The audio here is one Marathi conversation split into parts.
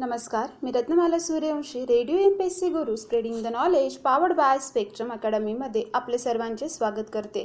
नमस्कार मी Ratnamala Suryavanshi radio M P S C Guru spreading the knowledge powered by spectrum अकॅडमीमध्ये आपले सर्वांचे स्वागत करते.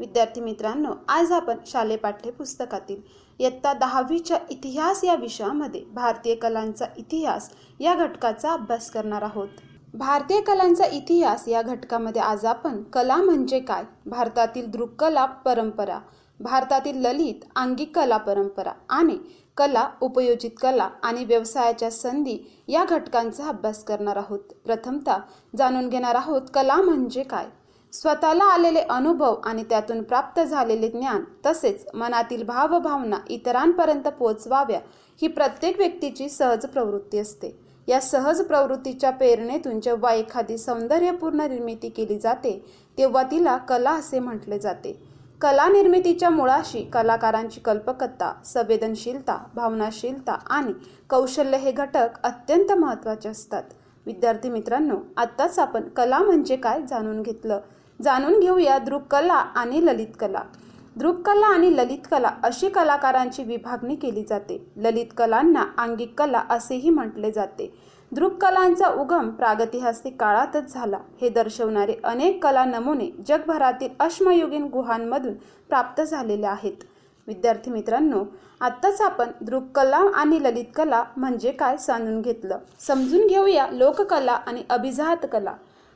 विद्यार्थी मित्रांनो आज आपण शालेय पाठ्यपुस्तकातील इयत्ता दहावीच्या इतिहास या विषयामध्ये भारतीय कलांचा इतिहास या घटकाचा अभ्यास करणार आहोत. भारतीय कलांचा इतिहास या घटकामध्ये आज आपण कला म्हणजे काय? भारतातील दृक्कला परंपरा भारतातील ललित अंगिक कला परंपरा आणि कला उपयोजित कला आणि व्यवसायाच्या संधी या घटकांचा अभ्यास करणार आहोत. प्रथमतः जाणून घेणार आहोत कला म्हणजे काय. स्वतःला आलेले अनुभव आणि त्यातून प्राप्त झालेले ज्ञान तसेच मनातील भावभावना इतरांपर्यंत पोचवाव्या ही प्रत्येक व्यक्तीची सहज प्रवृत्ती असते. या सहज प्रवृत्तीच्या प्रेरणेतून जेव्हा एखादी सौंदर्यपूर्ण निर्मिती केली जाते तेव्हा तिला कला असे म्हटले जाते. कला निर्मितीच्या मुळाशी कलाकारांची कल्पकता संवेदनशीलता भावनाशीलता आणि कौशल्य हे घटक अत्यंत महत्त्वाचे असतात. विद्यार्थी मित्रांनो आत्ताच आपण कला म्हणजे काय जाणून घेतलं. जाणून घेऊया दृककला आणि ललित कला दृककला आणि ललित कला अशी कलाकारांची विभागणी केली जाते. ललित कलांना अंगिक कला असेही म्हटले जाते. दृक्कलांचा उगम प्रागतिहासिक काळातच झाला. हे दर्शवणारे अनेक कला नमुने जगभरातील अश्मयुगीन गुहांमधून प्राप्त झालेले आहेत. विद्यार्थी मित्रांनो आत्ताच आपण दृक्कला आणि ललित कला म्हणजे काय जाणून घेतलं. समजून घेऊया लोककला आणि अभिजात कला.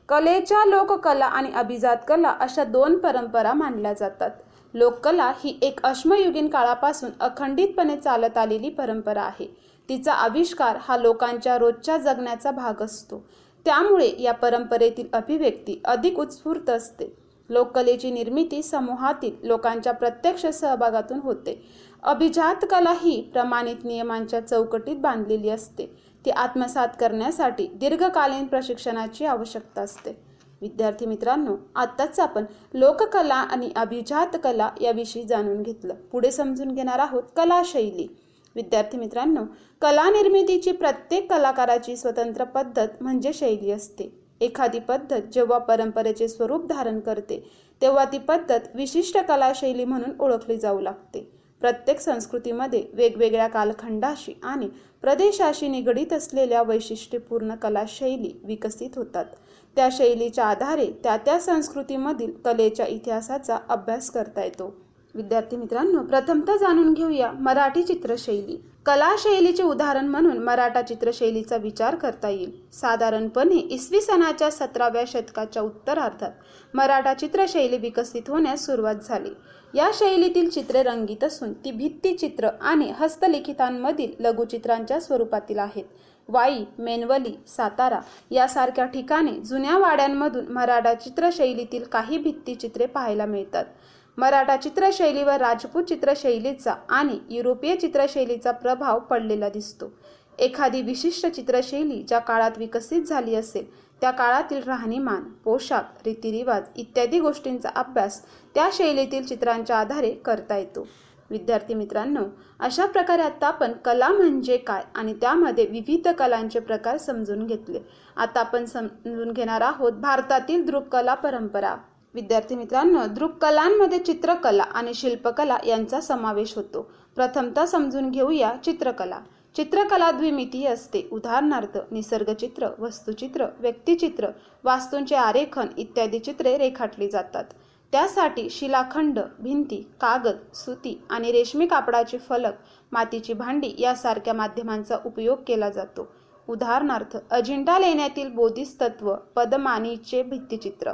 कलेच्या लोककला आणि अभिजात कला अशा दोन परंपरा मानल्या जातात. लोककला ही एक अश्मयुगीन काळापासून अखंडितपणे चालत आलेली परंपरा आहे. तिचा आविष्कार हा लोकांच्या रोजच्या जगण्याचा भाग असतो. त्यामुळे या परंपरेतील अभिव्यक्ती अधिक उत्स्फूर्त असते. लोककलेची निर्मिती समूहातील लोकांच्या प्रत्यक्ष सहभागातून होते. अभिजात कला ही प्रमाणित नियमांच्या चौकटीत बांधलेली असते. ती आत्मसात करण्यासाठी दीर्घकालीन प्रशिक्षणाची आवश्यकता असते. विद्यार्थी मित्रांनो आत्ताच आपण लोककला आणि अभिजात कला याविषयी जाणून घेतलं. पुढे समजून घेणार आहोत कला शैली विद्यार्थी मित्रांनो कला निर्मितीची प्रत्येक कलाकाराची स्वतंत्र पद्धत म्हणजे शैली असते. एखादी पद्धत जेव्हा परंपरेचे स्वरूप धारण करते तेव्हा ती पद्धत विशिष्ट कलाशैली म्हणून ओळखली जाऊ लागते. प्रत्येक संस्कृतीमध्ये वेगवेगळ्या कालखंडाशी आणि प्रदेशाशी निगडीत असलेल्या वैशिष्ट्यपूर्ण कलाशैली विकसित होतात. त्या शैलीच्या आधारे त्या त्या संस्कृतीमधील कलेच्या इतिहासाचा अभ्यास करता येतो. विद्यार्थी मित्रांनो प्रथमतः जाणून घेऊया मराठी चित्रशैली. कला शैलीचे उदाहरण म्हणून मराठा चित्रशैलीचा विचार करता येईल. साधारणपणे इसवी सणाच्या सतराव्या शतकाच्या उत्तरार्धात मराठा चित्रशैली विकसित होण्यास सुरुवात झाली. या शैलीतील चित्रे रंगीत असून ती भित्तिचित्र आणि हस्तलिखितांमधील लघुचित्रांच्या स्वरूपातील आहेत. वाई मेनवली सातारा यासारख्या ठिकाणी जुन्या वाड्यांमधून मराठा चित्रशैलीतील काही भित्तिचित्रे पाहायला मिळतात. मराठा चित्रशैलीवर राजपूत चित्रशैलीचा आणि युरोपीय चित्रशैलीचा प्रभाव पडलेला दिसतो. एखादी विशिष्ट चित्रशैली ज्या काळात विकसित झाली असेल त्या काळातील राहणीमान पोशाख रीतिरिवाज इत्यादी गोष्टींचा अभ्यास त्या शैलीतील चित्रांच्या आधारे करता येतो. विद्यार्थी मित्रांनो अशा प्रकारे आता आपण कला म्हणजे काय आणि त्यामध्ये विविध कलांचे प्रकार समजून घेतले. आता आपण समजून घेणार आहोत भारतातील दृककला परंपरा. विद्यार्थी मित्रांनो दृककलांमध्ये चित्रकला आणि शिल्पकला यांचा समावेश होतो. प्रथमतः समजून घेऊया चित्रकला. चित्रकला द्विमितीय असते. उदाहरणार्थ निसर्गचित्र वस्तुचित्र व्यक्तिचित्र वास्तूंचे आरेखन इत्यादी चित्रे रेखाटली जातात. त्यासाठी शिलाखंड भिंती कागद सुती आणि रेशमी कापडाचे फलक मातीची भांडी यासारख्या माध्यमांचा उपयोग केला जातो. उदाहरणार्थ अजिंठा लेण्यातील बोधिस्तत्व पदमानीचे भित्तिचित्र.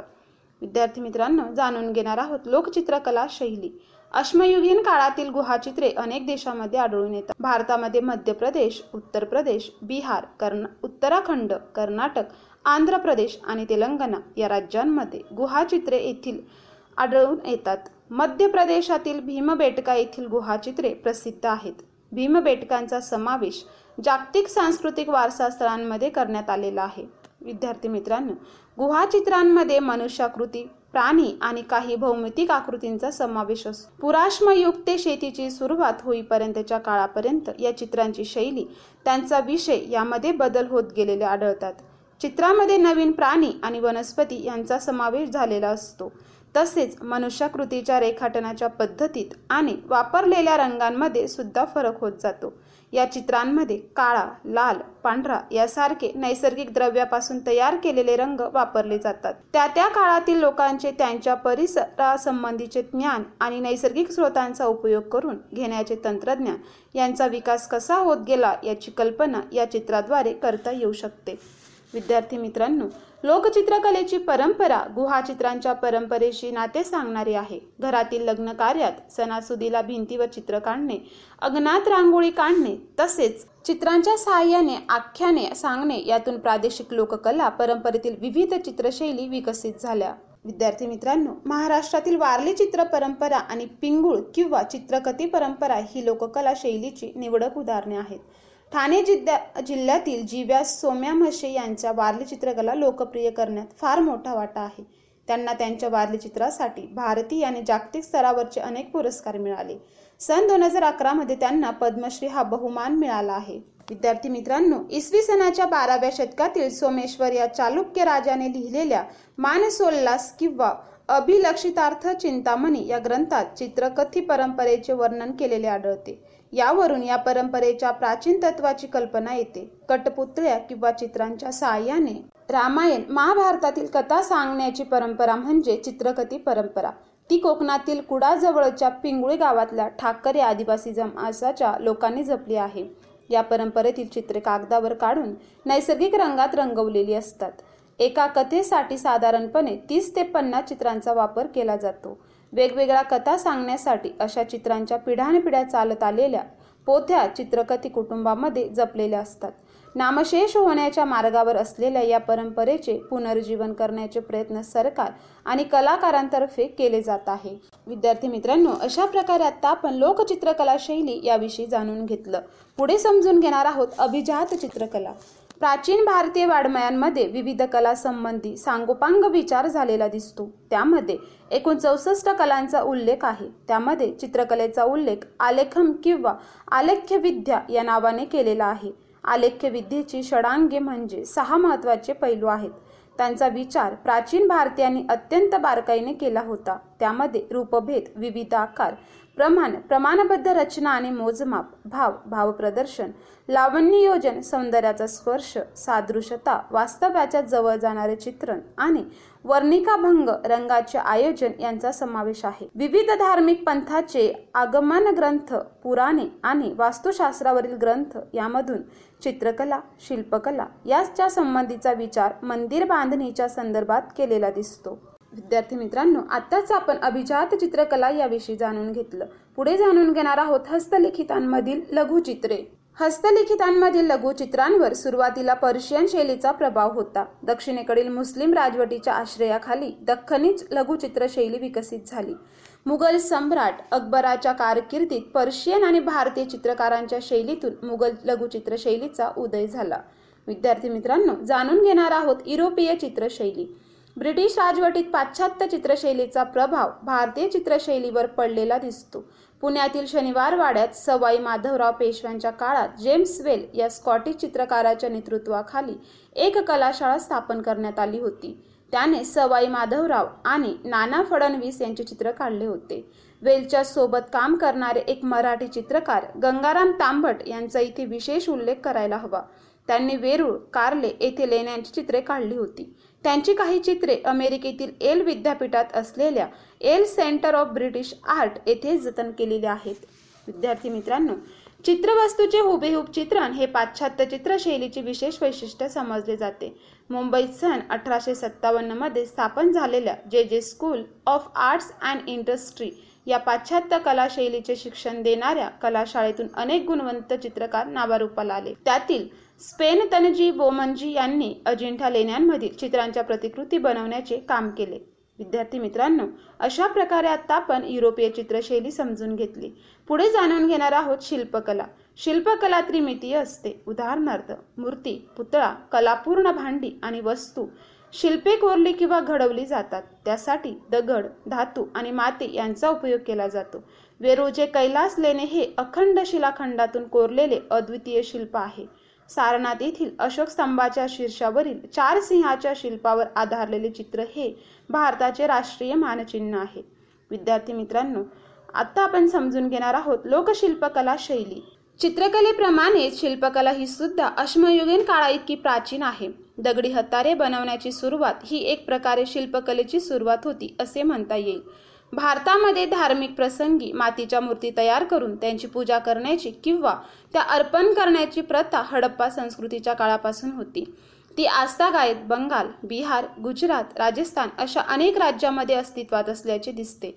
विद्यार्थी मित्रांनो जाणून घेणार आहोत लोकचित्रकला शैली. अश्मयुगीन काळातील गुहाचित्रे अनेक देशांमध्ये आढळून येतात. भारतामध्ये मध्य प्रदेश उत्तर प्रदेश बिहार कर्ना उत्तराखंड कर्नाटक आंध्र प्रदेश आणि तेलंगणा या राज्यांमध्ये गुहाचित्रे येथील आढळून येतात. मध्य प्रदेशातील भीमबेटका येथील गुहाचित्रे प्रसिद्ध आहेत. भीमबेटकांचा समावेश जागतिक सांस्कृतिक वारसा स्थळांमध्ये करण्यात आलेला आहे. विद्यार्थी मित्रांनो गुहाचित्रांमध्ये मनुष्याकृती प्राणी आणि काही भौमितिक आकृतींचा समावेश असतो. पुराश्मयुक्त शेतीची सुरुवात होईपर्यंतच्या काळापर्यंत या चित्रांची शैली त्यांचा विषय यामध्ये बदल होत गेलेले आढळतात. चित्रामध्ये नवीन प्राणी आणि वनस्पती यांचा समावेश झालेला असतो. तसेच मनुष्याकृतीच्या रेखाटनाच्या पद्धतीत आणि वापरलेल्या रंगांमध्ये सुद्धा फरक होत जातो. या चित्रांमध्ये काळा लाल पांढरा यासारखे नैसर्गिक द्रव्यापासून तयार केलेले रंग वापरले जातात. त्या त्या काळातील लोकांचे त्यांच्या परिसरासंबंधीचे ज्ञान आणि नैसर्गिक स्रोतांचा उपयोग करून घेण्याचे तंत्रज्ञान यांचा विकास कसा होत गेला याची कल्पना या चित्राद्वारे करता येऊ शकते. विद्यार्थी मित्रांनो लोकचित्रकलेची परंपरा गुहाचित्रांच्या परंपरेशी नाते सांगणारी आहे. घरातील लग्न कार्यात सणासुदीला भिंतीवर चित्र काढणे अग्नात रांगोळी काढणे तसेच चित्रांच्या सहाय्याने आख्याने सांगणे यातून प्रादेशिक लोककला परंपरेतील विविध चित्रशैली विकसित झाल्या. विद्यार्थी मित्रांनो महाराष्ट्रातील वारली चित्र परंपरा आणि पिंगुळ किंवा चित्रकथी परंपरा ही लोककला शैलीची निवडक उदाहरणे आहेत. ठाणे जिल्ह्या जिल्ह्यातील जिव्या सोम्या म्हशे यांच्या वारली चित्रकला लोकप्रिय करण्यात फार मोठा वाटा आहे. त्यांना त्यांच्या वारली चित्रासाठी भारतीय आणि जागतिक स्तरावरचे अनेक पुरस्कार मिळाले. सन दोन हजार अकरामध्ये त्यांना पद्मश्री हा बहुमान मिळाला आहे. विद्यार्थी मित्रांनो इसवी सनाच्या बाराव्या शतकातील सोमेश्वर या चालुक्य राजाने लिहिलेल्या मानसोल्लास किंवा अभिलक्षितार्थ चिंतामणी या ग्रंथात चित्रकथी परंपरेचे वर्णन केलेले आढळते. यावरून या परंपरेच्या प्राचीन तत्वाची कल्पना येते. कटपुतळ्या किंवा चित्रांच्या सहाय्याने. रामायण महाभारतातील कथा सांगण्याची परंपरा म्हणजे चित्रकथी परंपरा. ती कोकणातील कुडाजवळच्या पिंगुळी गावातल्या ठाकरे आदिवासी जमासाच्या लोकांनी जपली आहे. या परंपरेतील चित्रे कागदावर काढून नैसर्गिक रंगात रंगवलेली असतात. एका कथेसाठी साधारणपणे तीस ते पन्नास चित्रांचा वापर केला जातो. वेगवेगळ्या कथा सांगण्यासाठी अशा चित्रांच्या पिढ्यानपिढ्या चालत आलेल्या पोथ्या चित्रकथी कुटुंबामध्ये जपलेल्या असतात. नामशेष होण्याच्या मार्गावर असलेल्या या परंपरेचे पुनर्जीवन करण्याचे प्रयत्न सरकार आणि कलाकारांतर्फे केले जात आहे. विद्यार्थी मित्रांनो अशा प्रकारे आता आपण लोकचित्रकला शैली याविषयी जाणून घेतलं. पुढे समजून घेणार आहोत अभिजात चित्रकला. प्राचीन भारतीय वाड्मयांमध्ये विविध कला संबंधी सांगोपांग विचार झालेला दिसतो. त्यामध्ये एकूण चौसष्ट कलांचा उल्लेख आहे. त्यामध्ये चित्रकलेचा उल्लेख आलेखम किंवा आलेख्यविद्या या नावाने केलेला आहे. आलेख्यविद्येची षडांगे म्हणजे सहा महत्त्वाचे पैलू आहेत. त्यांचा विचार प्राचीन भारतीयांनी अत्यंत बारकाईने केला होता. त्यामध्ये रूपभेद विविध आकार प्रमाण प्रमाणबद्ध रचना आणि मोजमाप भाव भावप्रदर्शन लावण्ययोजन सौंदर्याचा स्पर्श सादृशता वास्तव्याच्या जवळ जाणारे चित्रण आणि वर्णिकाभंग रंगाचे आयोजन यांचा समावेश आहे. विविध धार्मिक पंथाचे आगमन ग्रंथ पुराणे आणि वास्तुशास्त्रावरील ग्रंथ यामधून चित्रकला शिल्पकला याच्या संबंधीचा विचार मंदिर बांधणीच्या संदर्भात केलेला दिसतो. विद्यार्थी मित्रांनो आत्ताच आपण अभिजात चित्रकला याविषयी जाणून घेतलं. पुढे जाणून घेणार आहोत हस्तलिखितांमधील लघुचित्रे. हस्तलिखितांमधील लघुचित्रांवर सुरुवातीला पर्शियन शैलीचा प्रभाव होता. दक्षिणेकडील मुस्लिम राजवटीच्या आश्रयाखाली दख्खनीच लघुचित्र शैली विकसित झाली. मुघल सम्राट अकबराच्या कारकिर्दीत पर्शियन आणि भारतीय चित्रकारांच्या शैलीतून मुघल लघुचित्र शैलीचा उदय झाला. विद्यार्थी मित्रांनो जाणून घेणार आहोत युरोपीय चित्रशैली. ब्रिटिश राजवटीत पाश्चात्य चित्रशैलीचा प्रभाव भारतीय चित्रशैलीवर पडलेला दिसतो. पुण्यातील शनिवार वाड्यात सवाई माधवराव पेशव्यांच्या काळात जेम्स वेल या स्कॉटिश चित्रकाराच्या नेतृत्वाखाली एक कलाशाळा स्थापन करण्यात आली होती. त्याने सवाई माधवराव आणि नाना फडणवीस यांचे चित्र काढले होते. वेलच्या सोबत काम करणारे एक मराठी चित्रकार गंगाराम तांबट यांचा इथे विशेष उल्लेख करायला हवा. त्यांनी वेरूळ कार्ले येथे लेण्यांची चित्रे काढली होती. त्यांची काही चित्रे अमेरिकेतील एल विद्यापीठात असलेल्या Yale Center of British Art येथे जतन केलेले आहेत. विद्यार्थी मित्रांनो चित्रवस्तूचे हुबेहूब चित्रण हे पाश्चात्य चित्रशैलीचे विशेष वैशिष्ट्य समजले जाते. मुंबईत सन अठराशे सत्तावन्नमध्ये स्थापन झालेल्या J J School of Arts and Industry या पाश्चात्य कलाशैलीचे शिक्षण देणाऱ्या कलाशाळेतून अनेक गुणवंत चित्रकार नावारूपाला आले. त्यातील स्पेन तनजी बोमनजी यांनी अजिंठा लेण्यांमधील चित्रांच्या प्रतिकृती बनवण्याचे काम केले. विद्यार्थी मित्रांनो अशा प्रकारे आता आपण युरोपीय चित्रशैली समजून घेतली. पुढे जाणून घेणार आहोत शिल्पकला. शिल्पकला त्रिमितीय असते. उदाहरणार्थ मूर्ती पुतळा कलापूर्ण भांडी आणि वस्तू शिल्पे कोरली किंवा घडवली जातात. त्यासाठी दगड धातू आणि माती यांचा उपयोग केला जातो. वेरूळचे कैलास लेणे हे अखंड शिलाखंडातून कोरलेले अद्वितीय शिल्प आहे. सारनाथ येथील अशोक स्तंभाच्या शीर्षावरील चार सिंहाच्या शिल्पावर आधारलेले चित्र हे भारताचे राष्ट्रीय मानचिन्ह आहे. विद्यार्थी मित्रांनो आता आपण समजून घेणार आहोत लोकशिल्पकला शैली. चित्रकलेप्रमाणे शिल्पकला ही सुद्धा अश्मयुगीन काळा इतकी प्राचीन आहे. दगडी हत्यारे बनवण्याची सुरुवात ही एक प्रकारे शिल्पकलेची सुरुवात होती असे म्हणता येईल. भारतामध्ये धार्मिक प्रसंगी मातीच्या मूर्ती तयार करून त्यांची पूजा करण्याची किंवा त्या अर्पण करण्याची प्रथा हडप्पा संस्कृतीच्या काळापासून होती. ती आस्थागायत बंगाल बिहार गुजरात राजस्थान अशा अनेक राज्यामध्ये अस्तित्वात असल्याचे दिसते.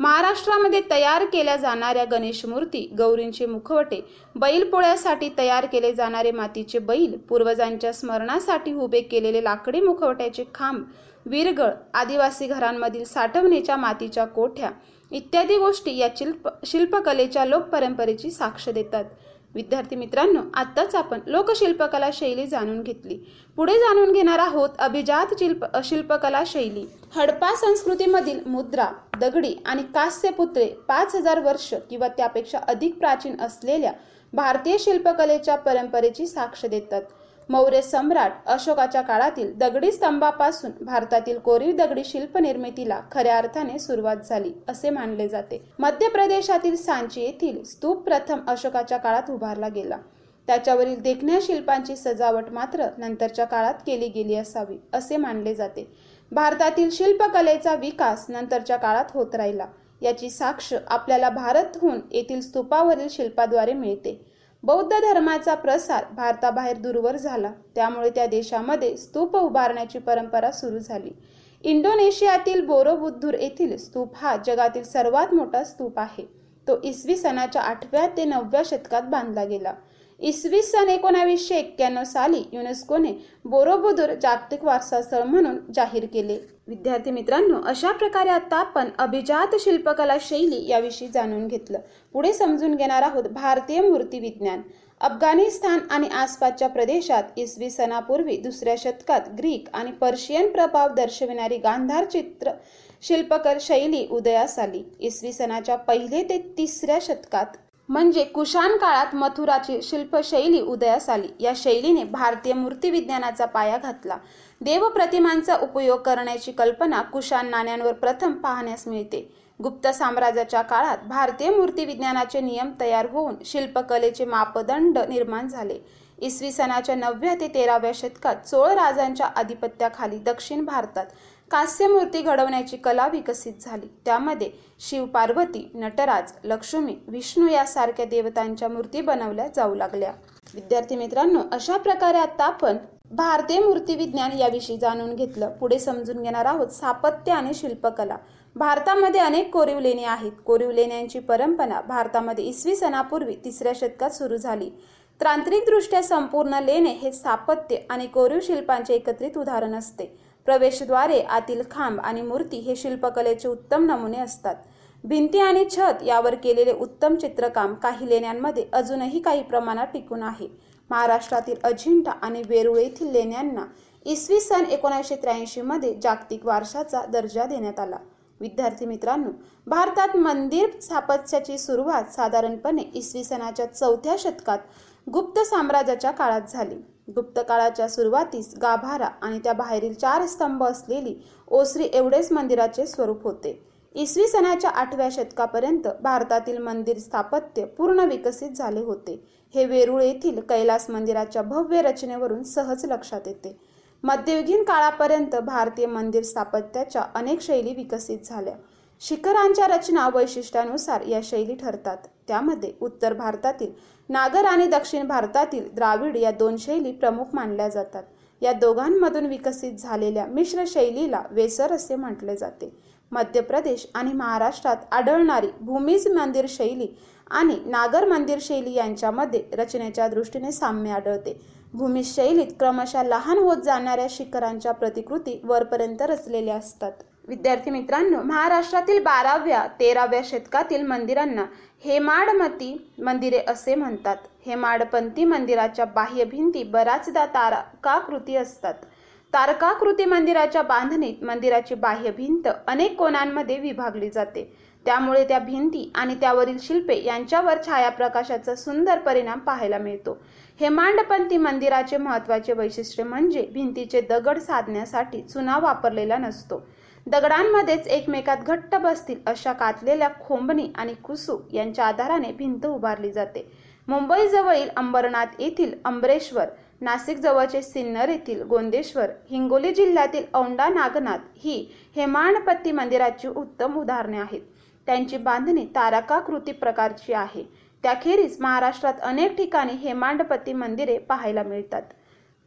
महाराष्ट्रामध्ये तयार केल्या जाणाऱ्या गणेश मूर्ती गौरींचे मुखवटे बैलपोळ्यासाठी तयार केले जाणारे मातीचे बैल पूर्वजांच्या स्मरणासाठी उभे केलेले लाकडी मुखवट्याचे खांब वीरगळ आदिवासी घरांमधील साठवणीच्या मातीच्या कोठ्या इत्यादी गोष्टी या शिल्प शिल्पकलेच्या लोकपरंपरेची साक्ष देतात. विद्यार्थी मित्रांनो आत्ताच आपण लोकशिल्पकला शैली जाणून घेतली. पुढे जाणून घेणार आहोत अभिजात शिल्प शिल्पकला शैली. हडपा संस्कृतीमधील मुद्रा दगडी आणि कास्य पुतळे पाच हजार वर्ष किंवा त्यापेक्षा अधिक प्राचीन असलेल्या भारतीय शिल्पकलेच्या परंपरेची साक्ष देतात. मौर्य सम्राट अशोकाच्या काळातील दगडी स्तंभापासून भारतातील कोरीव दगडी शिल्प निर्मितीला खऱ्या अर्थाने सुरुवात झाली असे मानले जाते. मध्य प्रदेशातील सांची येथील स्तूप प्रथम अशोकाच्या काळात उभारला गेला. त्याच्यावरील देखण्या शिल्पांची सजावट मात्र नंतरच्या काळात केली गेली असावी असे मानले जाते. भारतातील शिल्पकलेचा विकास नंतरच्या काळात होत राहिला. याची साक्ष आपल्याला भारतहून येथील स्तूपावरील शिल्पाद्वारे मिळते. बौद्ध धर्माचा प्रसार भारताबाहेर दूरवर झाला. त्यामुळे त्या देशामध्ये स्तूप उभारण्याची परंपरा सुरू झाली. इंडोनेशियातील बोरोबुद्धूर येथील स्तूप हा जगातील सर्वात मोठा स्तूप आहे. तो इसवी सणाच्या आठव्या ते नवव्या शतकात बांधला गेला. इसवी सन एकोणावीसशे एक्क्याण्णव साली युनेस्कोने बोरोबुदूर जागतिक वारसा स्थळ म्हणून जाहीर केले. विद्यार्थी मित्रांनो अशा प्रकारे आता आपण अभिजात शिल्पकला शैली याविषयी जाणून घेतलं. पुढे समजून घेणार आहोत भारतीय मूर्ती विज्ञान. अफगाणिस्तान आणि आसपासच्या प्रदेशात इसवी सणापूर्वी दुसऱ्या शतकात ग्रीक आणि पर्शियन प्रभाव दर्शविणारी गांधार चित्र शिल्पकर शैली उदयास आली. इसवी सणाच्या पहिले ते तिसऱ्या शतकात. म्हणजे कुशाण काळात मथुराची शिल्पशैली उदयास आली. या शैलीने भारतीय मूर्तिविज्ञानाचा पाया घातला. देवप्रतिमांचा उपयोग करण्याची कल्पना कुशाण नाण्यांवर प्रथम पाहण्यास मिळते. गुप्त साम्राज्याच्या काळात भारतीय मूर्तिविज्ञानाचे नियम तयार होऊन शिल्पकलेचे मापदंड निर्माण झाले. इसवी सणाच्या नवव्या ते तेराव्या शतकात चोळ राजांच्या आधिपत्याखाली दक्षिण भारतात कास्यमूर्ती घडवण्याची कला विकसित झाली. त्यामध्ये शिव पार्वती नटराज लक्ष्मी विष्णू यासारख्या देवतांच्या मूर्ती बनवल्या जाऊ लागल्या. विद्यार्थी मित्रांनो अशा प्रकारे आता आपण भारतीय मूर्तिविज्ञान याविषयी जाणून घेतलं. पुढे समजून घेणार आहोत स्थापत्य आणि शिल्पकला. भारतामध्ये अनेक कोरीव लेणी आहेत. कोरीव लेण्यांची परंपरा भारतामध्ये इसवी सणापूर्वी तिसऱ्या शतकात सुरू झाली. तांत्रिकदृष्ट्या संपूर्ण लेणे हे स्थापत्य आणि कोरीव शिल्पांचे एकत्रित उदाहरण असते. प्रवेशद्वारे आतील खांब आणि मूर्ती हे शिल्पकलेचे उत्तम नमुने असतात. भिंती आणि छत यावर केलेले उत्तम चित्रकाम काही लेण्यांमध्ये अजूनही काही प्रमाणात टिकून आहे. महाराष्ट्रातील अजिंठा आणि वेरुळ येथील लेण्यांना इसवी सन एकोणीसशे त्र्याऐंशीमध्ये जागतिक वारशाचा दर्जा देण्यात आला. विद्यार्थी मित्रांनो भारतात मंदिर स्थापत्याची सुरुवात साधारणपणे इसवी सनाच्या चौथ्या शतकात गुप्त साम्राज्याच्या काळात झाली. गुप्त काळाच्या सुरुवातीस गाभारा आणि त्या बाहेरील चार स्तंभ असलेली ओसरी एवढेच मंदिराचे स्वरूप होते. इसवी सणाच्या आठव्या शतकापर्यंत भारतातील मंदिर स्थापत्य पूर्ण विकसित झाले होते. हे वेरूळ येथील कैलास मंदिराच्या भव्य रचनेवरून सहज लक्षात येते. मध्ययुगीन काळापर्यंत भारतीय मंदिर स्थापत्याच्या अनेक शैली विकसित झाल्या. शिखरांच्या रचना वैशिष्ट्यानुसार या शैली ठरतात. त्यामध्ये उत्तर भारतातील नागर आणि दक्षिण भारतातील द्राविड या दोन शैली प्रमुख मानल्या जातात. या दोघांमधून विकसित झालेल्या मिश्र शैलीला वेसर असे म्हटले जाते. मध्य प्रदेश आणि महाराष्ट्रात आढळणारी भूमिज मंदिर शैली आणि नागर मंदिर शैली यांच्यामध्ये रचनेच्या दृष्टीने साम्य आढळते. भूमिज शैलीत क्रमशः लहान होत जाणाऱ्या शिखरांच्या प्रतिकृती वरपर्यंत रचलेल्या असतात. विद्यार्थी मित्रांनो महाराष्ट्रातील बाराव्या तेराव्या शतकातील मंदिरांना हेमाडमती मंदिरे असे म्हणतात. हेमाडपंथी मंदिराच्या बाह्य भिंती बऱ्याचदा तारकाकृती असतात. तारकाकृती मंदिराच्या बांधणीत मंदिराची बाह्य भिंत अनेक कोणांमध्ये विभागली जाते. त्यामुळे त्या भिंती आणि त्यावरील शिल्पे यांच्यावर छायाप्रकाशाचा सुंदर परिणाम पाहायला मिळतो. हेमांडपंथी मंदिराचे महत्त्वाचे वैशिष्ट्य म्हणजे भिंतीचे दगड साधण्यासाठी चुना वापरलेला नसतो. दगडांमध्येच एकमेकात घट्ट बसतील अशा कातलेल्या खोंबणी आणि कुसू यांच्या आधाराने भिंत उभारली जाते. मुंबईजवळील अंबरनाथ येथील अंबरेश्वर नाशिक जवळचे सिन्नर येथील गोंदेश्वर हिंगोली जिल्ह्यातील औंडा नागनाथ ही हेमाणपत्ती मंदिराची उत्तम उदाहरणे आहेत. त्यांची बांधणी तारकाकृती प्रकारची आहे. त्याखेरीज महाराष्ट्रात अनेक ठिकाणी हेमांडपती मंदिरे पाहायला मिळतात.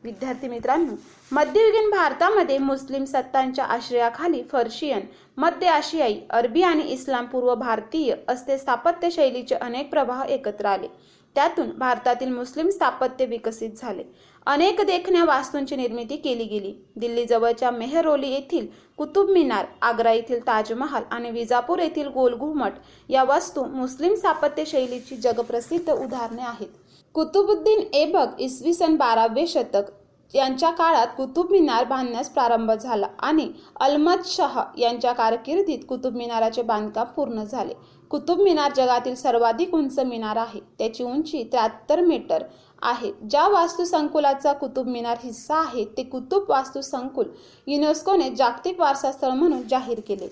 विद्यार्थी मित्रांनो मध्ययुगीन भारतामध्ये मुस्लिम सत्तांच्या आश्रयाखाली फर्शियन मध्य आशियाई अरबी आणि इस्लाम पूर्व भारतीय असे स्थापत्य शैलीचे अनेक प्रवाह एकत्र आले. त्यातून भारतातील मुस्लिम स्थापत्य विकसित झाले. अनेक देखण्या वास्तूंची निर्मिती केली गेली. दिल्ली जवळच्या मेहरोली येथील कुतुब मिनार आग्रा येथील ताजमहाल आणि विजापूर येथील गोल घुमट या वास्तू मुस्लिम स्थापत्य शैलीची जगप्रसिद्ध उदाहरणे आहेत. कुतुबुद्दीन ऐबक इसवी सन बारावे शतक यांच्या काळात कुतुब मिनार बांधण्यास प्रारंभ झाला आणि अलमद शाह यांच्या कारकिर्दीत कुतुब मिनाराचे बांधकाम पूर्ण झाले. कुतुब मिनार जगातील सर्वाधिक उंच मिनार आहे. त्याची उंची त्र्याहत्तर मीटर आहे. ज्या वास्तुसंकुलाचा कुतुब मिनार हिस्सा आहे ते कुतुब वास्तुसंकुल युनेस्कोने जागतिक वारसा स्थळ म्हणून जाहीर केले.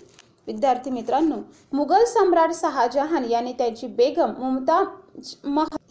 विद्यार्थी मित्रांनो मुघल सम्राट शहाजहान यांनी त्याची बेगम मुमता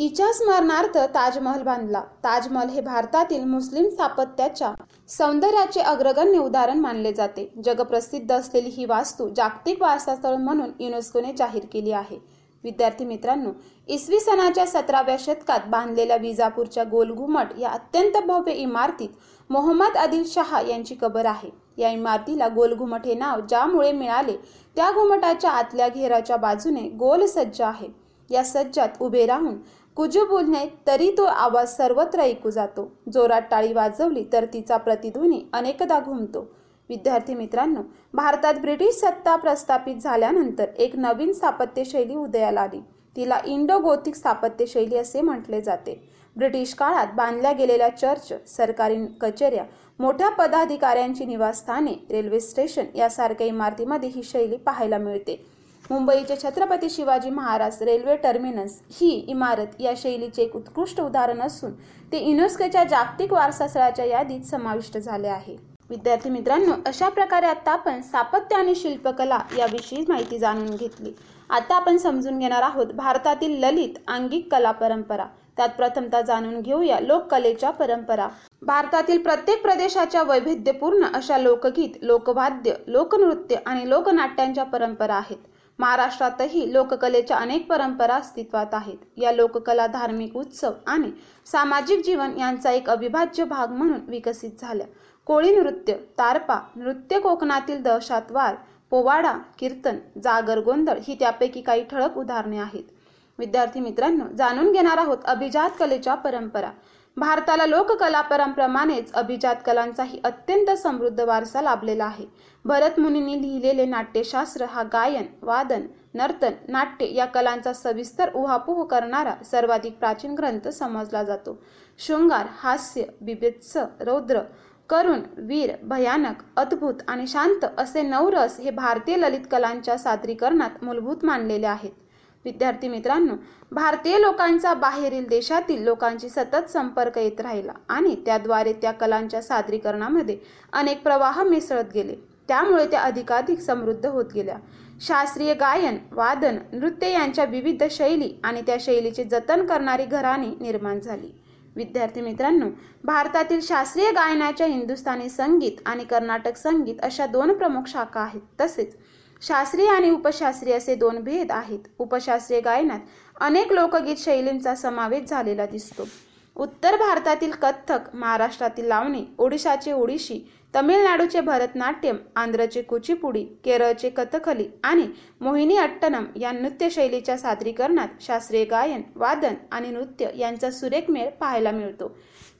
हिच्या स्मरणार्थ ताजमहल बांधला. ताजमहल हे भारतातील मुस्लिम स्थापत्याच्या सौंदर्याचे अग्रगण्य उदाहरण मानले जाते. जगप्रसिद्ध असलेली ही वास्तू जागतिक वारसास्थळ म्हणून युनेस्कोने जाहीर केली आहे. विद्यार्थी मित्रांनो इसवी सनाच्या सतराव्या शतकात बांधलेल्या विजापूरच्या गोलघुमट या अत्यंत भव्य इमारतीत मोहम्मद आदिल शहा यांची कबर आहे. या इमारतीला गोलघुमट हे नाव ज्यामुळे मिळाले त्या घुमटाच्या आतल्या घेराच्या बाजूने गोल सज्ज आहे. या सज्जात उभे राहून कुजू बोलणे तरी तो आवाज सर्वत्र ऐकू जातो. जोरात टाळी वाजवली तर तिचा प्रतिध्वनी अनेकदा घुमतो. विद्यार्थी मित्रांनो भारतात ब्रिटिश सत्ता प्रस्थापित झाल्यानंतर एक नवीन स्थापत्यशैली उदयाला आली. तिला इंडो गोथिक स्थापत्यशैली असे म्हटले जाते. ब्रिटिश काळात बांधल्या गेलेल्या चर्च सरकारी कचेऱ्या मोठ्या पदाधिकाऱ्यांची निवासस्थाने रेल्वे स्टेशन यासारख्या इमारतीमध्ये ही शैली पाहायला मिळते. मुंबईचे छत्रपती शिवाजी महाराज रेल्वे टर्मिनस ही इमारत या शैलीचे एक उत्कृष्ट उदाहरण असून ते युनेस्कोच्या जागतिक वारसा स्थळाच्या यादीत समाविष्ट झाले आहे. विद्यार्थी मित्रांनो अशा प्रकारे आता आपण स्थापत्य आणि शिल्पकला याविषयी माहिती जाणून घेतली. आता आपण समजून घेणार आहोत भारतातील ललित अंगिक कला परंपरा. त्यात प्रथमता जाणून घेऊया लोककलेच्या परंपरा. भारतातील प्रत्येक प्रदेशाच्या वैविध्यपूर्ण अशा लोकगीत लोकवाद्य लोकनृत्य आणि लोकनाट्यांच्या परंपरा आहेत. महाराष्ट्रातही लोककलेच्या अनेक परंपरा अस्तित्वात आहेत. या लोककला धार्मिक उत्सव आणि सामाजिक जीवन यांचा एक अविभाज्य भाग म्हणून विकसित झाल्या. कोळी नृत्य तारपा नृत्य कोकणातील दहशतवार पोवाडा कीर्तन जागर गोंधळ ही त्यापैकी काही ठळक उदाहरणे आहेत. विद्यार्थी मित्रांनो जाणून घेणार आहोत अभिजात कलेच्या परंपरा. भारताला लोककलापरांप्रमाणेच अभिजात कलांचाही अत्यंत समृद्ध वारसा लाभलेला आहे. भरत मुनींनी लिहिलेले नाट्यशास्त्र हा गायन वादन नर्तन नाट्य या कलांचा सविस्तर उहापोह करणारा सर्वाधिक प्राचीन ग्रंथ समजला जातो. शृंगार हास्य बिभत्स रौद्र करुण वीर भयानक अद्भुत आणि शांत असे नवरस हे भारतीय ललित कलांच्या सादरीकरणात मूलभूत मानलेले आहेत. विद्यार्थी मित्रांनो भारतीय लोकांचा बाहेरील देशातील लोकांची सतत संपर्क येत राहिला आणि त्याद्वारे त्या कलांच्या सादरीकरणामध्ये अनेक प्रवाह मिसळत गेले. त्यामुळे त्या अधिकाधिक समृद्ध होत गेल्या. शास्त्रीय गायन वादन नृत्य यांच्या विविध शैली आणि त्या शैलीचे जतन करणारी घराणी निर्माण झाली. विद्यार्थी मित्रांनो भारतातील शास्त्रीय गायनाच्या हिंदुस्थानी संगीत आणि कर्नाटक संगीत अशा दोन प्रमुख शाखा आहेत. तसेच शास्त्रीय आणि उपशास्त्रीय असे दोन भेद आहेत. उपशास्त्रीय गायनात अनेक लोकगीत शैलींचा समावेश झालेला दिसतो. उत्तर भारतातील कथ्थक महाराष्ट्रातील लावणी ओडिशाचे ओडिशी तमिळनाडूचे भरतनाट्यम आंध्रचे कुचिपुडी केरळचे कथकली आणि मोहिनी अट्टनम या नृत्यशैलीच्या सादरीकरणात शास्त्रीय गायन वादन आणि नृत्य यांचा सुरेख मेळ पाहायला मिळतो.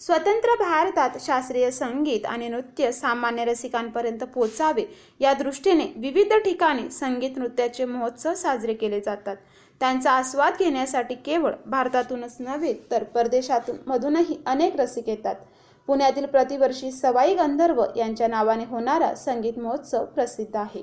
स्वतंत्र भारतात शास्त्रीय संगीत आणि नृत्य सामान्य रसिकांपर्यंत पोचावे या दृष्टीने विविध ठिकाणी संगीत नृत्याचे महोत्सव साजरे केले जातात. त्यांचा आस्वाद घेण्यासाठी केवळ भारतातूनच नव्हे तर परदेशातून मधूनही अनेक रसिक येतात. पुण्यातील प्रतिवर्षी सवाई गंधर्व यांच्या नावाने होणारा संगीत महोत्सव प्रसिद्ध आहे.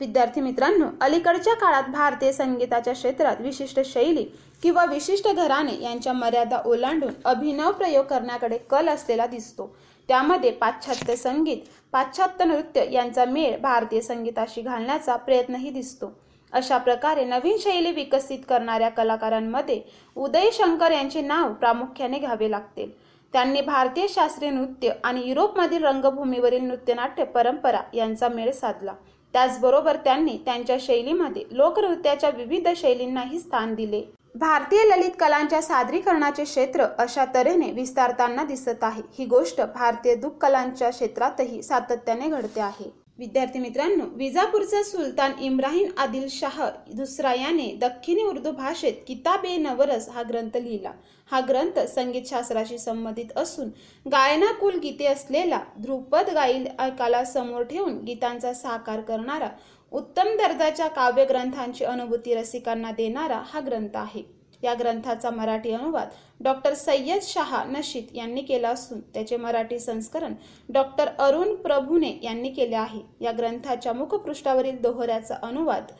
विद्यार्थी मित्रांनो अलीकडच्या काळात भारतीय संगीताच्या क्षेत्रात विशिष्ट शैली किंवा विशिष्ट घराणे यांच्या मर्यादा ओलांडून अभिनव प्रयोग करण्याकडे कल असलेला दिसतो. त्यामध्ये पाश्चात्य संगीत पाश्चात्य नृत्य यांचा मेळ भारतीय संगीताशी घालण्याचा प्रयत्नही दिसतो. अशा प्रकारे नवीन शैली विकसित करणाऱ्या कलाकारांमध्ये उदय शंकर यांचे नाव प्रामुख्याने घ्यावे लागते. त्यांनी भारतीय शास्त्रीय नृत्य आणि युरोपमधील रंगभूमीवरील नृत्यनाट्य परंपरा यांचा मेळ साधला. त्याचबरोबर त्यांनी त्यांच्या शैलीमध्ये लोकनृत्याच्या विविध शैलींनाही स्थान दिले. भारतीय ललित कलांच्या सादरीकरणाचे क्षेत्र अशा तऱ्हेने विस्तारताना दिसत आहे. ही गोष्ट भारतीय दुःख कलांच्या क्षेत्रातही सातत्याने घडते आहे. विद्यार्थी मित्रांनो विजापूरचा सुलतान इम्राहिम आदिल शाह दुसरा याने दख्खिनी उर्दू भाषेत किताब ए नवरस हा ग्रंथ लिहिला. हा ग्रंथ संगीतशास्त्राशी संबंधित असून गायनाकुल गीते असलेला ध्रुपद गाईल ऐकाला समोर ठेवून गीतांचा साकार करणारा उत्तम दर्जाच्या काव्यग्रंथांची अनुभूती रसिकांना देणारा हा ग्रंथ आहे. या ग्रंथाचा मराठी अनुवाद डॉक्टर सय्यद शहा नशीद यांनी केला असून त्याचे मराठी संस्करण डॉक्टर अरुण प्रभुने यांनी केले आहे. या ग्रंथाच्या मुखपृष्ठावरील दोहऱ्याचा अनुवाद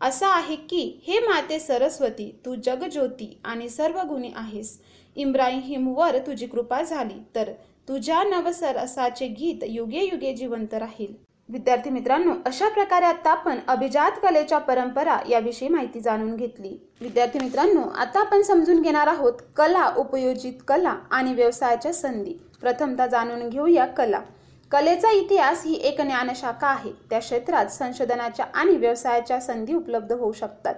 असा आहे की हे माते सरस्वती तू जगज्योती आणि सर्व गुणी आहेस इम्राहिमवर तुझी कृपा झाली तर तुझ्या नवसरसाचे गीत युगे युगे जिवंत राहील. विद्यार्थी मित्रांनो अशा प्रकारे आता आपण अभिजात कलेच्या परंपरा याविषयी माहिती जाणून घेतली. विद्यार्थी मित्रांनो आता आपण समजून घेणार आहोत कला उपयोजित कला आणि व्यवसायाच्या संधी. प्रथमता जाणून घेऊया कला. कलेचा इतिहास ही एक ज्ञानशाखा आहे. त्या क्षेत्रात संशोधनाच्या आणि व्यवसायाच्या संधी उपलब्ध होऊ शकतात.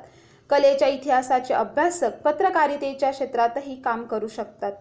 कलेच्या इतिहासाचे अभ्यासक पत्रकारितेच्या क्षेत्रातही काम करू शकतात.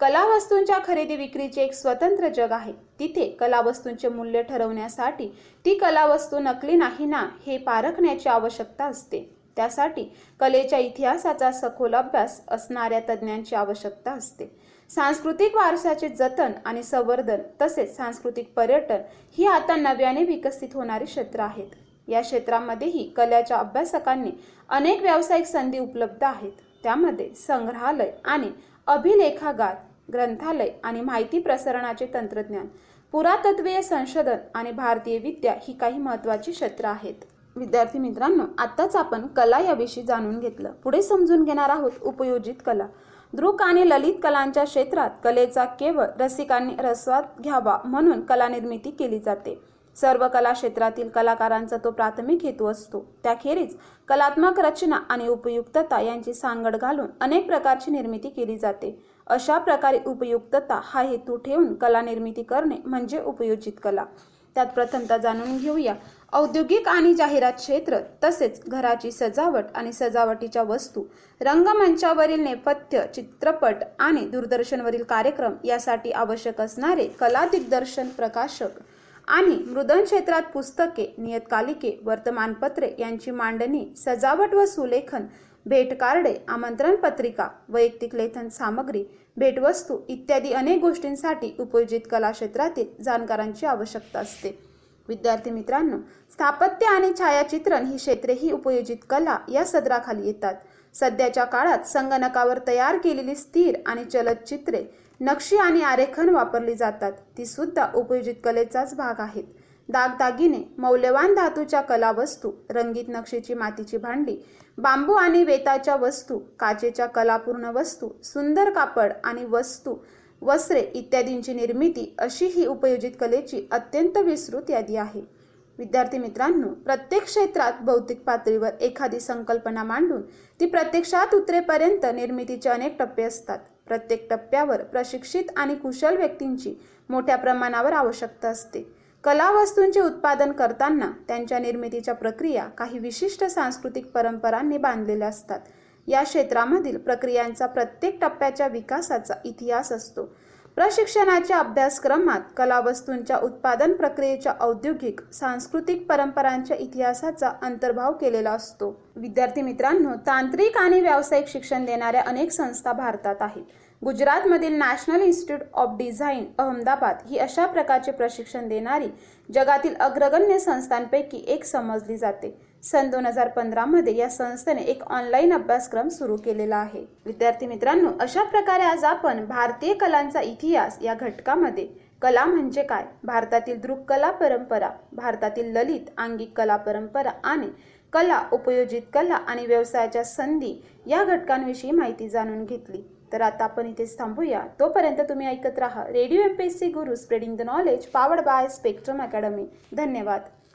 कला वस्तूंच्या खरेदी विक्रीचे एक स्वतंत्र जग आहे. तिथे कला वस्तूंचे मूल्य ठरवण्यासाठी ती कला वस्तू नकली नाही ना हे पारखण्याची आवश्यकता असते. त्यासाठी कलेच्या इतिहासाचा सखोल अभ्यास असणाऱ्या तज्ज्ञांची आवश्यकता असते. सांस्कृतिक वारसाचे जतन आणि संवर्धन तसेच सांस्कृतिक पर्यटन ही आता नव्याने विकसित होणारी क्षेत्र आहेत. या क्षेत्रामध्येही कलेच्या अभ्यासकांनी अनेक व्यावसायिक संधी उपलब्ध आहेत. त्यामध्ये संग्रहालय आणि अभिलेखागार ग्रंथालय आणि माहिती प्रसारणाचे तंत्रज्ञान पुरातत्वीय संशोधन आणि भारतीय विद्या ही काही महत्वाची क्षेत्र आहेत. विद्यार्थी मित्रांनो आताच आपण कला याविषयी जाणून घेतलं. पुढे समजून घेणार आहोत उपयोजित कला. दृक आणि ललित कलांच्या क्षेत्रात कलेचा केवळ रसिकांनी रस्वाद घ्यावा म्हणून कला निर्मिती केली जाते. सर्व कला क्षेत्रातील कलाकारांचा तो प्राथमिक हेतू असतो. त्याखेरीज कलात्मक रचना आणि उपयुक्तता यांची सांगड घालून अनेक प्रकारची निर्मिती केली जाते. अशा प्रकारे उपयुक्तता हा हेतू ठेवून कला निर्मिती करणे म्हणजे उपयोजित कला. त्यात प्रथमता जाणून घेऊया. औद्योगिक आणि जाहिरात क्षेत्र तसेच घराची सजावट आणि सजावटीच्या वस्तू रंगमंचावरील नेपथ्य चित्रपट आणि दूरदर्शनवरील कार्यक्रम यासाठी आवश्यक असणारे कला दिग्दर्शन प्रकाशक आणि मृदन क्षेत्रात पुस्तके नियतकालिके वर्तमानपत्रे यांची मांडणी सजावट व सुलेखन भेट कार्डे आमंत्रण पत्रिका वैयक्तिक लेखन सामग्री भेटवस्तू इत्यादी अनेक गोष्टींसाठी उपयोजित कला क्षेत्रातील जाणकारांची आवश्यकता असते. विद्यार्थी मित्रांनो स्थापत्य आणि छायाचित्रण ही क्षेत्रे ही उपयोजित कला या सदराखाली येतात. सध्याच्या काळात संगणकावर तयार केलेली स्थिर आणि चलचित्रे नक्षी आणि आरेखन वापरली जातात. ती सुद्धा उपयोजित कलेचाच भाग आहेत. दागदागिने मौल्यवान धातूच्या कलावस्तू रंगीत नक्षीची मातीची भांडी बांबू आणि वेताच्या वस्तू काचेच्या कलापूर्ण वस्तू सुंदर कापड आणि वस्तू वस्त्रे इत्यादींची निर्मिती अशी ही उपयोजित कलेची अत्यंत विस्तृत यादी आहे. विद्यार्थी मित्रांनो प्रत्येक क्षेत्रात भौतिक पातळीवर एखादी संकल्पना मांडून ती प्रत्यक्षात उतरेपर्यंत निर्मितीचे अनेक टप्पे असतात. प्रत्येक टप्प्यावर प्रशिक्षित आणि कुशल व्यक्तींची मोठ्या प्रमाणावर आवश्यकता असते. कलावस्तूंचे उत्पादन करताना त्यांच्या निर्मितीच्या प्रक्रिया काही विशिष्ट सांस्कृतिक परंपरांनी बांधलेल्या असतात. या क्षेत्रामधील प्रक्रियांचा प्रत्येक टप्प्याच्या विकासाचा इतिहास असतो. प्रशिक्षणाच्या अभ्यासक्रमात कलावस्तूंच्या उत्पादन प्रक्रियेच्या औद्योगिक सांस्कृतिक परंपरांच्या इतिहासाचा अंतर्भाव केलेला असतो. विद्यार्थी मित्रांनो तांत्रिक आणि व्यावसायिक शिक्षण देणाऱ्या अनेक संस्था भारतात आहेत. गुजरातमधील National Institute of Design Ahmedabad ही अशा प्रकारचे प्रशिक्षण देणारी जगातील अग्रगण्य संस्थांपैकी एक समजली जाते. सन दोन हजार पंधरामध्ये या संस्थेने एक ऑनलाईन अभ्यासक्रम सुरू केलेला आहे. विद्यार्थी मित्रांनो अशा प्रकारे आज आपण भारतीय कलांचा इतिहास या घटकामध्ये कला म्हणजे काय? भारतातील दृक्कला परंपरा भारतातील ललित आंगिक कला परंपरा आणि कला उपयोजित कला आणि व्यवसायाच्या संधी या घटकांविषयी माहिती जाणून घेतली. तर आता आपण इथेच थांबूया. तोपर्यंत तुम्ही ऐकत राहा radio M P S C Guru spreading the knowledge powered by Spectrum Academy धन्यवाद.